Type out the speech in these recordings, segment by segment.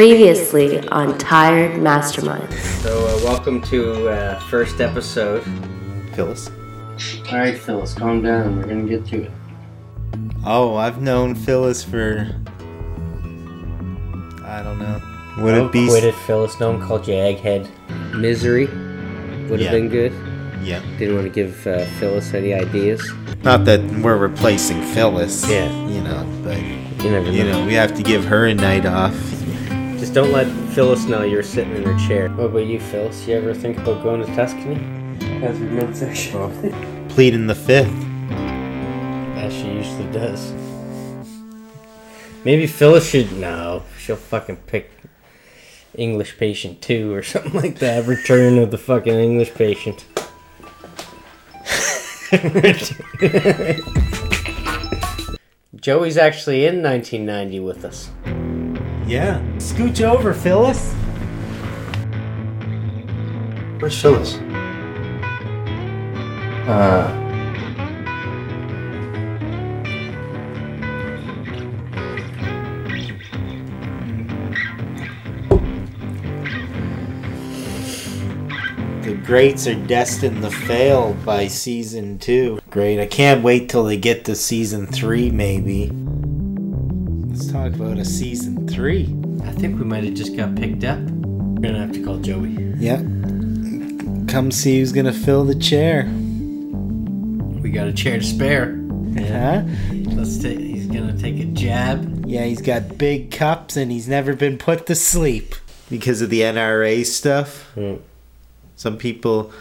Previously on Tired Masterminds. So, uh, welcome to uh, first episode. Phyllis? All right, Phyllis, calm down. We're gonna get to it. Oh, I've known Phyllis for. I don't know. Would Don't it be? quit it, Phyllis. Don't call you egghead. Misery would have Yeah. been good. Yeah. Didn't want to give uh, Phyllis any ideas. Not that we're replacing Phyllis. Yeah. You know, but You never you know. know, we have to give her a night off. Just don't let Phyllis know you're sitting in her chair. What about you, Phyllis? You ever think about going to Tuscany? As your midsection. Pleading the fifth. As she usually does. Maybe Phyllis should. No, she'll fucking pick English Patient 2 or something like that. Return of the fucking English Patient. Joey's actually in 1990 with us. Yeah. Scooch over, Phyllis. Where's Phyllis? Uh. The greats are destined to fail by season two. Great. I can't wait till they get to season three, maybe. Let's talk about a season three. I think we might have just got picked up. We're gonna have to call Joey. Yep. Come see who's gonna fill the chair. We got a chair to spare. Huh? Let's take. He's gonna take a jab. Yeah, he's got big cups and he's never been put to sleep because of the NRA stuff. Mm. Some people,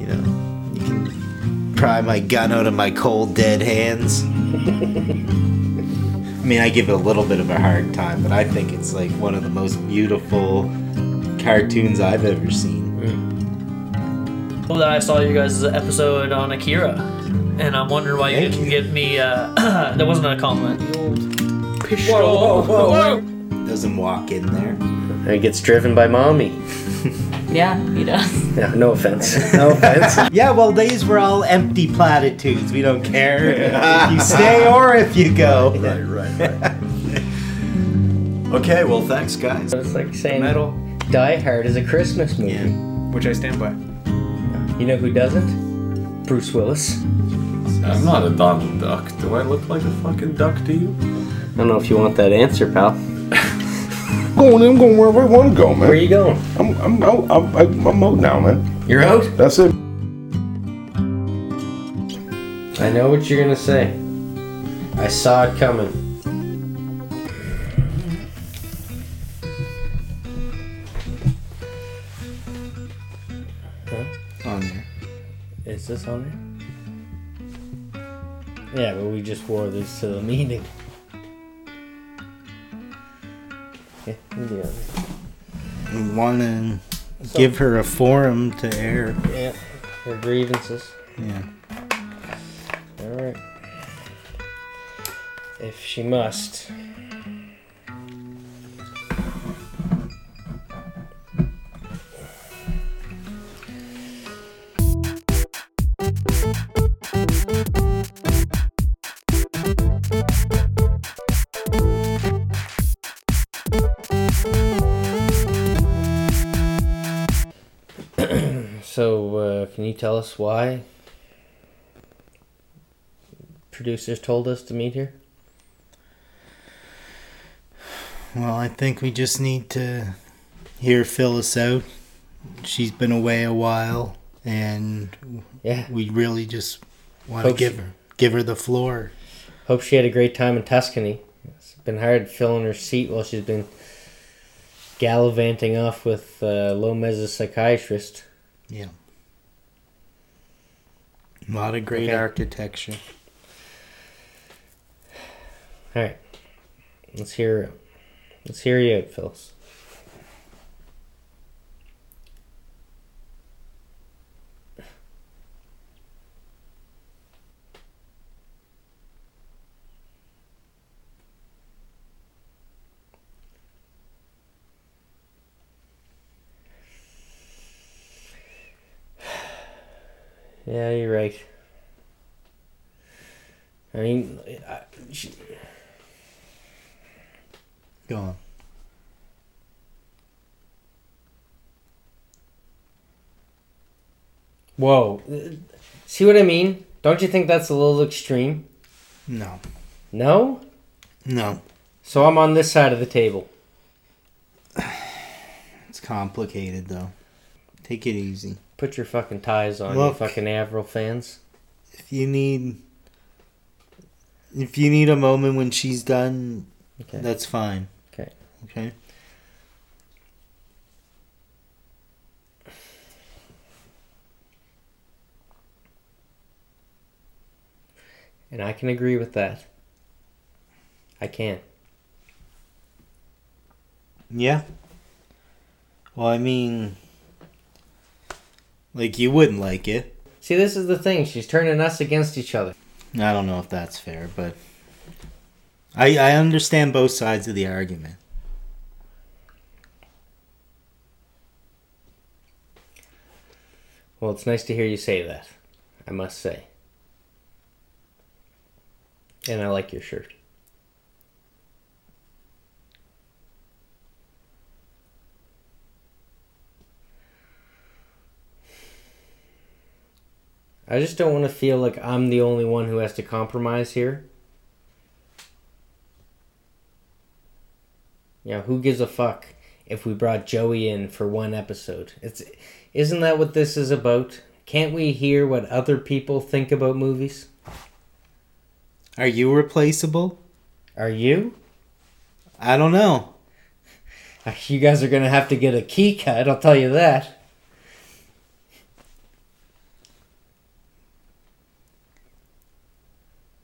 you know, you can pry my gun out of my cold, dead hands. I mean, I give it a little bit of a hard time, but I think it's like one of the most beautiful cartoons I've ever seen. Well, that I saw you guys' episode on Akira, and I'm wondering why you Thank didn't you. give me. Uh, that wasn't a compliment. The old pish- Whoa, whoa, whoa, Doesn't walk in there. And he gets driven by mommy. Yeah, he does. No, no offense. No offense. Yeah, well, these were all empty platitudes. We don't care if you stay or if you go. Right, right, right. okay, well, thanks, guys. it's like saying Metal, Die Hard is a Christmas movie. Yeah. which I stand by. You know who doesn't? Bruce Willis. I'm not a Donald Duck. Do I look like a fucking duck to you? I don't know if you want that answer, pal. Going I'm going wherever I want to go, man. Where are you going? I'm, I'm, out, I'm, I'm, I'm out now, man. You're out? That's it. I know what you're gonna say. I saw it coming. Huh? On there. Is this on there? Yeah, but we just wore this to the meeting. Yeah, it'll be on there. We want to give her a forum to air. Yeah, her grievances. Yeah. Alright. If she must. Can you tell us why producers told us to meet here? Well, I think we just need to hear Phyllis out. She's been away a while, and Yeah. we really just want to give she- her give her the floor. Hope she had a great time in Tuscany. It's been hard filling her seat while she's been gallivanting off with uh, Lomez's psychiatrist. Yeah. A lot of great Okay. architecture. All right, let's hear. Let's hear you out, Yeah, you're right. I mean, I, she... go on. Whoa. See what I mean? Don't you think that's a little extreme? No. No? No. So I'm on this side of the table. It's complicated, though. Take it easy. Put your fucking ties on, Look. you fucking Avril fans. If you need if you need a moment when she's done, Okay. that's fine. Okay. Okay. And I can agree with that. I can. Yeah. Well, I mean like you wouldn't like it. See, this is the thing. She's turning us against each other. I don't know if that's fair, but I I understand both sides of the argument. Well, it's nice to hear you say that. I must say. And I like your shirt. I just don't want to feel like I'm the only one who has to compromise here. Yeah, who gives a fuck if we brought Joey in for one episode? It's isn't that what this is about? Can't we hear what other people think about movies? Are you replaceable? Are you? I don't know. You guys are gonna have to get a key cut, I'll tell you that.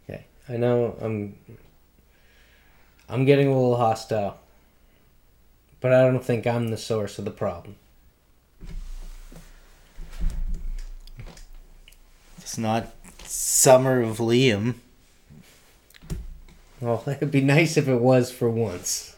Okay, I know I'm I'm getting a little hostile. But I don't think I'm the source of the problem. It's not Summer of Liam. Well, it'd be nice if it was for once.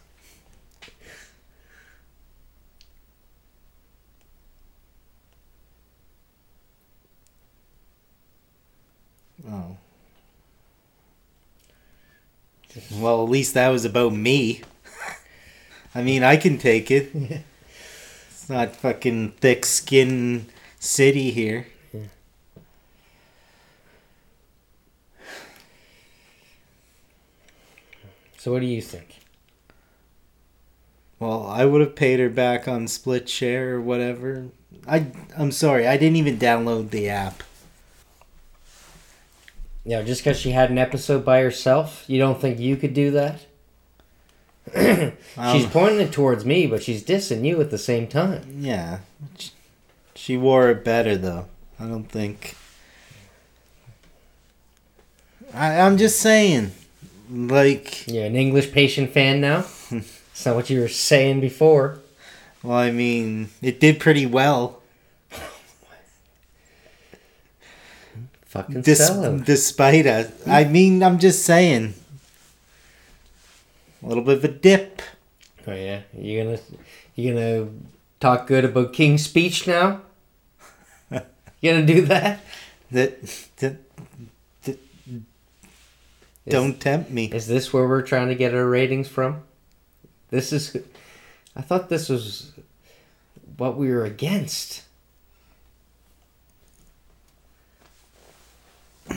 Well, at least that was about me. I mean, I can take it. It's not fucking thick skin city here. So what do you think? Well, I would have paid her back on split share or whatever. I I'm sorry, I didn't even download the app. Yeah, just because she had an episode by herself, you don't think you could do that? she's Um, pointing it towards me, but she's dissing you at the same time. Yeah. She wore it better though. I don't think. I, I'm just saying. Like, You're an English patient fan now? It's not what you were saying before. well, I mean, it did pretty well. Fucking Dis- sellout. despite us. I mean, I'm just saying. A little bit of a dip. Oh yeah, you gonna you gonna talk good about King's speech now? you gonna do that? That, that, that don't tempt me. Is this where we're trying to get our ratings from? This is. I thought this was what we were against.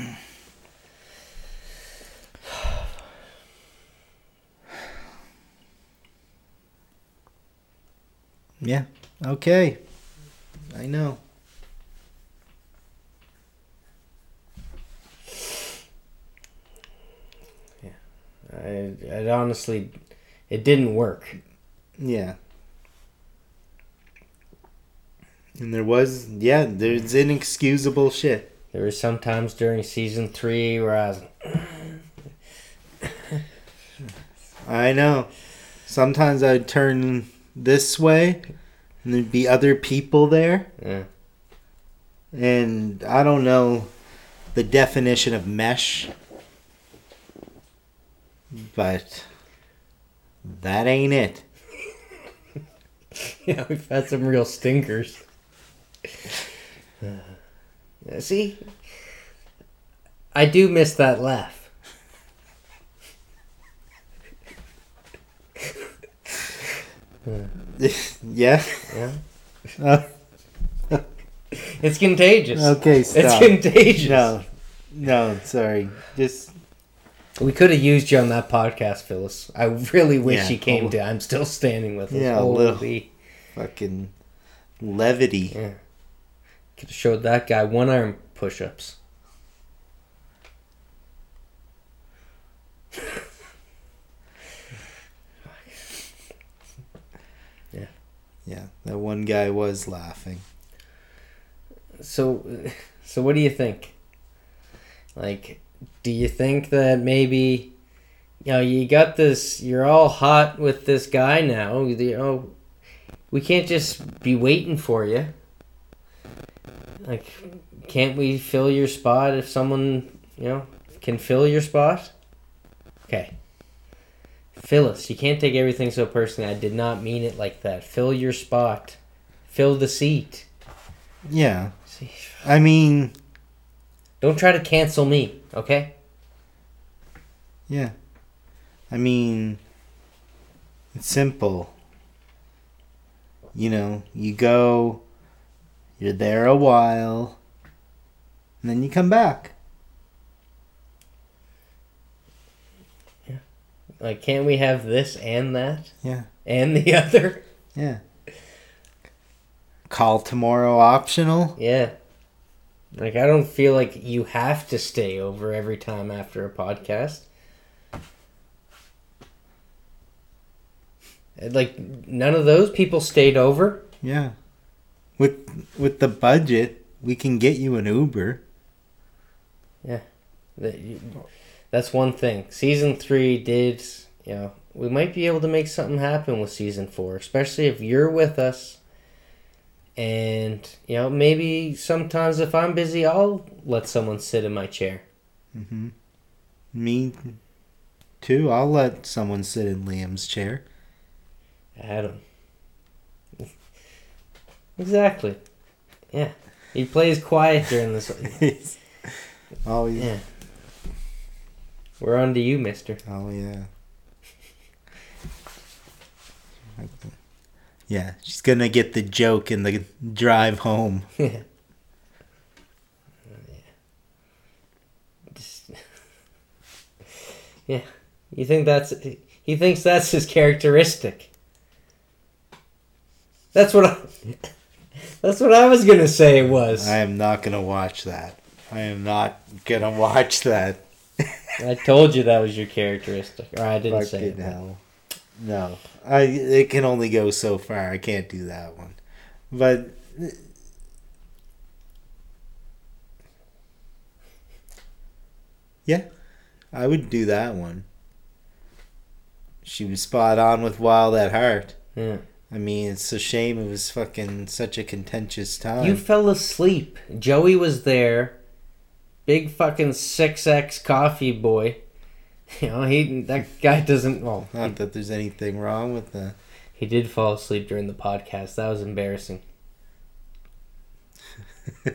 Yeah. Okay. I know. Yeah. I, it honestly, it didn't work. Yeah. And there was, yeah, there's inexcusable shit. There were some times during season three where I was, I know. Sometimes I'd turn this way, and there'd be other people there, yeah, and I don't know the definition of mesh, but that ain't it. yeah, we've had some real stinkers. Uh, see, I do miss that laugh. yeah. Yeah. Uh, It's contagious. Okay, stop. It's contagious. No, no, sorry. Just We could have used you on that podcast, Phyllis. I really wish Yeah, you came oh. to. I'm still standing with us. Yeah. Holy. fucking levity. Yeah. Could have showed that guy one arm push ups. Yeah, Yeah, that one guy was laughing. So, so what do you think? Like, do you think that maybe, you know, you got this, you're all hot with this guy now, you know, we can't just be waiting for you. Like, can't we fill your spot if someone, you know, can fill your spot? Okay. Phyllis, you can't take everything so personally. I did not mean it like that. Fill your spot. Fill the seat. Yeah, See, I mean, Don't try to cancel me, okay? yeah. I mean, it's simple. You know, you go, you're there a while, and then you come back. Yeah. Like, can't we have this and that? Yeah. And the other? Yeah. Call tomorrow optional? Yeah. Like, I don't feel like you have to stay over every time after a podcast. Like, none of those people stayed over. Yeah. With with the budget, we can get you an Uber. That you- That's one thing. Season three did, you know, we might be able to make something happen with season four, especially if you're with us. And, you know, maybe sometimes if I'm busy, I'll let someone sit in my chair. Mm-hmm. Me too. I'll let someone sit in Liam's chair. Adam. Exactly. Yeah. He plays quiet during this. oh yeah. Yeah. We're on to you, mister. Oh yeah. Yeah, she's gonna get the joke in the drive home. Yeah. Just- yeah. You think that's he thinks that's his characteristic. That's what I That's what I was gonna say it was. I am not gonna watch that. I am not gonna watch that. I told you that was your characteristic. Or I didn't say Fucking it. hell. No, I it can only go so far. I can't do that one. But yeah, I would do that one. She was spot on with Wild at Heart. Yeah. I mean, it's a shame it was fucking such a contentious time. You fell asleep. Joey was there. Big fucking six X coffee boy. You know, he that guy doesn't well he, Not that there's anything wrong with that. he did fall asleep during the podcast. That was embarrassing.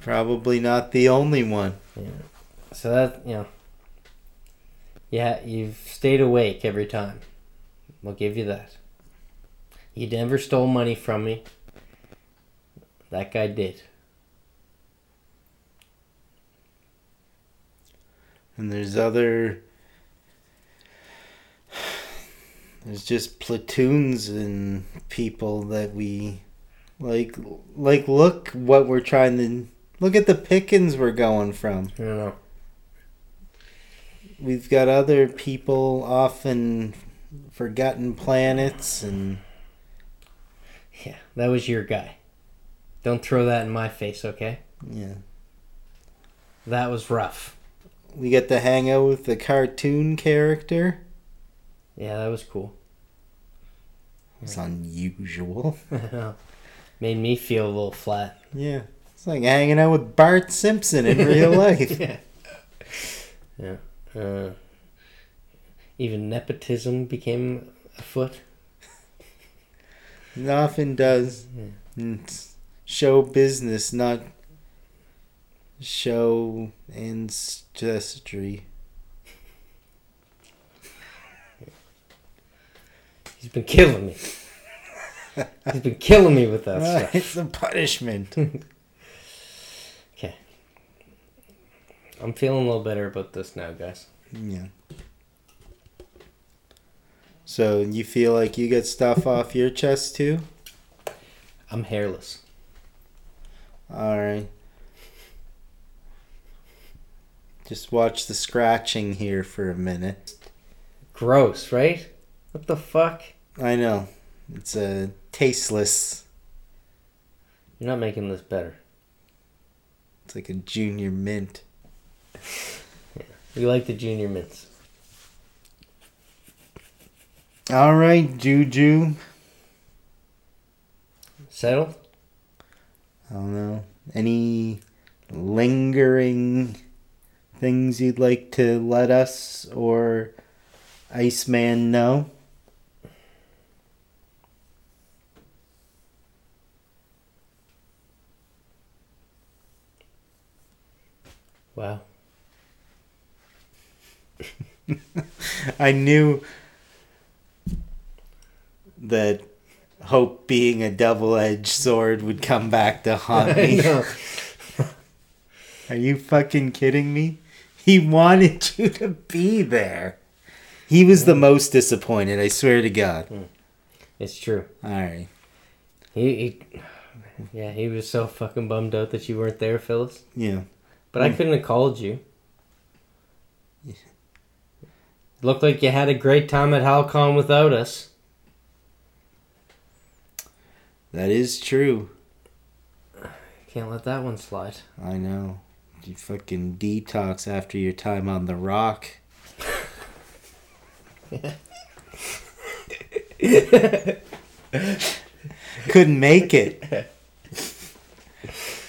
Probably not the only one. Yeah. So that you know Yeah, you've stayed awake every time. We'll give you that. You never stole money from me. That guy did. And there's other. There's just platoons and people that we like. Like, look what we're trying to. Look at the pickings we're going from. I don't know. We've got other people off in forgotten planets and. Yeah, that was your guy. Don't throw that in my face, okay? Yeah. That was rough. We get to hang out with the cartoon character. Yeah, that was cool. It's unusual. Made me feel a little flat. Yeah. It's like hanging out with Bart Simpson in real life. yeah. Yeah. Uh, even nepotism became afoot. It often does. It's mm, show business, not show ancestry. He's been killing me. He's been killing me with that stuff. it's a punishment. Okay. I'm feeling a little better about this now, guys. yeah. So you feel like you get stuff off your chest too? I'm hairless. All right. Just watch the scratching here for a minute. Gross, right? What the fuck? I know. It's a tasteless. You're not making this better. It's like a junior mint. We like the junior mints. All right, Juju. Settled? I don't know. Any lingering things you'd like to let us or Iceman know? Wow. I knew that hope being a double edged sword would come back to haunt me. Are you fucking kidding me? He wanted you to be there. He was the most disappointed, I swear to God. Hmm. It's true. Alright. He, he, yeah, he was so fucking bummed out that you weren't there, Phyllis. Yeah. But I hmm. couldn't have called you. Looked like you had a great time at Hal-Con without us. That is true. Can't let that one slide. I know. You fucking detox after your time on the rock. Couldn't make it.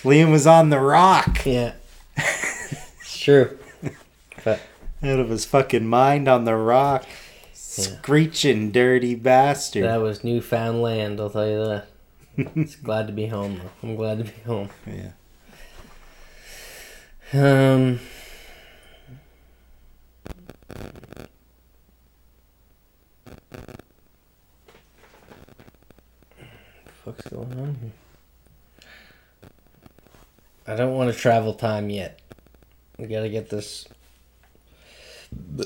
Liam was on the rock. Yeah. it's true. But Out of his fucking mind on the rock. Screeching dirty bastard. that was Newfoundland, I'll tell you that. It's glad to be home, though. I'm glad to be home. yeah. Um. What's going on here? I don't want to travel time yet. We gotta get this. Oh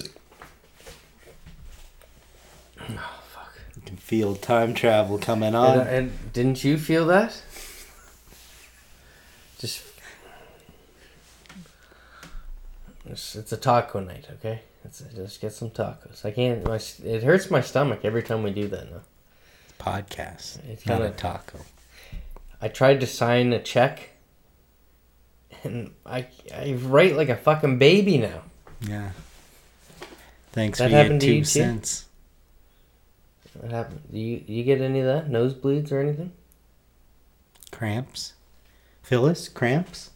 fuck! You can feel time travel coming on. and didn't you feel that? Just. It's, it's a taco night, okay? It's, just get some tacos. I can't. My, it hurts my stomach every time we do that now. Podcast. It's not a taco. I tried to sign a check, and I I write like a fucking baby now. Yeah. Thanks That for your two you too? What happened? Do you you get any of that? Nosebleeds or anything? Cramps. Phyllis, cramps?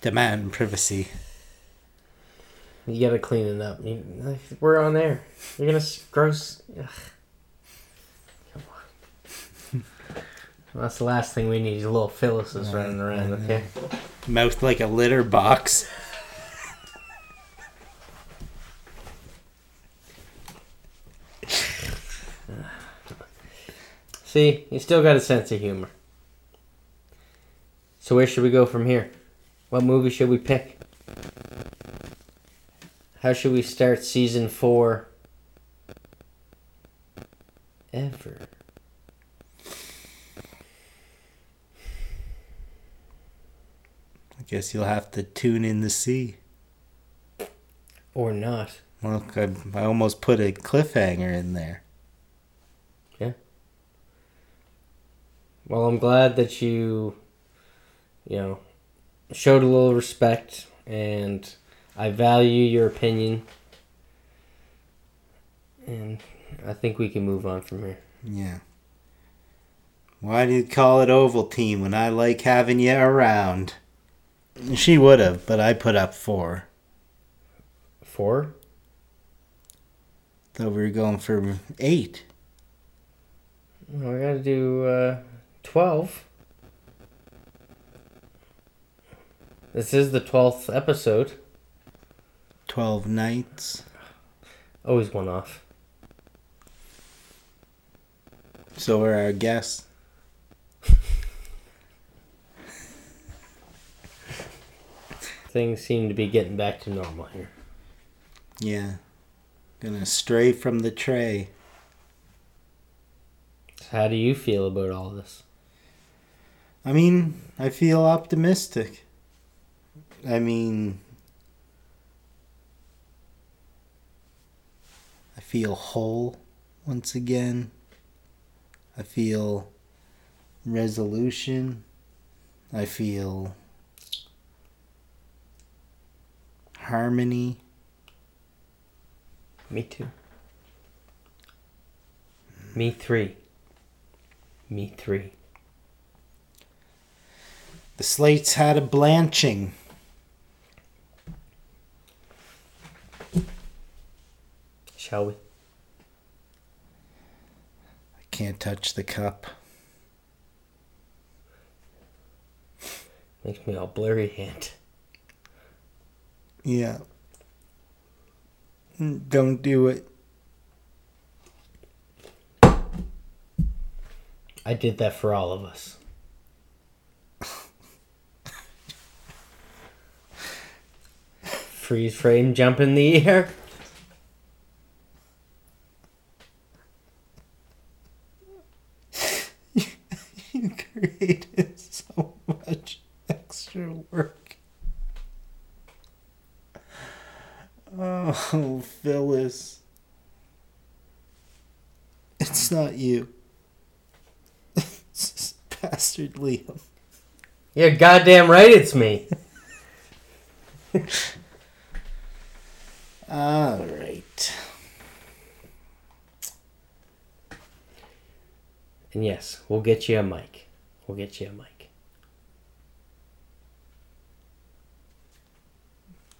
Demand privacy. You gotta clean it up. You, we're on air. You're gonna s- gross. Ugh. Come on. Well, that's the last thing we need. is Little is running around. Okay. Mouth like a litter box. See, you still got a sense of humor. So where should we go from here? What movie should we pick? How should we start season four? Ever. I guess you'll have to tune in to see. Or not. Look, I, I almost put a cliffhanger in there. Well, I'm glad that you, you know, showed a little respect, and I value your opinion. And I think we can move on from here. Yeah. Why do you call it Ovaltine when I like having you around? She would have, but I put up four. Four? Thought we were going for eight. Well, we gotta do uh, 12. This is the 12th episode. Twelve nights. Always one off. So are our guests. Things seem to be getting back to normal here. Yeah. Gonna stray from the tray. How do you feel about all this? I mean, I feel optimistic. I mean, I feel whole once again. I feel resolution. I feel harmony. Me too. Me three. Me three. The slates had a blanching. Shall we? I can't touch the cup. Makes me all blurry hand. Yeah. Mm, Don't do it. I did that for all of us. Freeze frame jump in the air. You created so much extra work. Oh, Phyllis. It's not you. It's bastard Liam. You're goddamn right it's me. All right. And yes, we'll get you a mic. We'll get you a mic.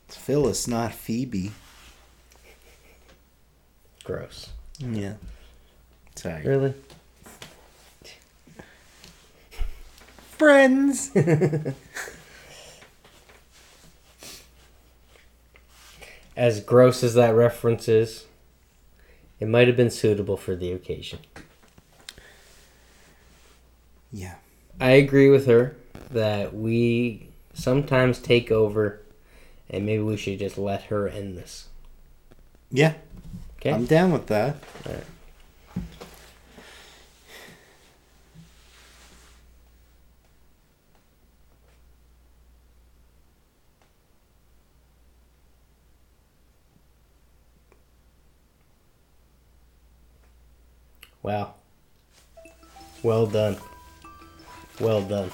It's Phyllis, not Phoebe. Gross. Yeah. Sorry. Really? Friends. As gross as that reference is, it might have been suitable for the occasion. yeah. I agree with her that we sometimes take over and maybe we should just let her end this. Yeah. Okay? I'm down with that. Wow. Well done. Well done.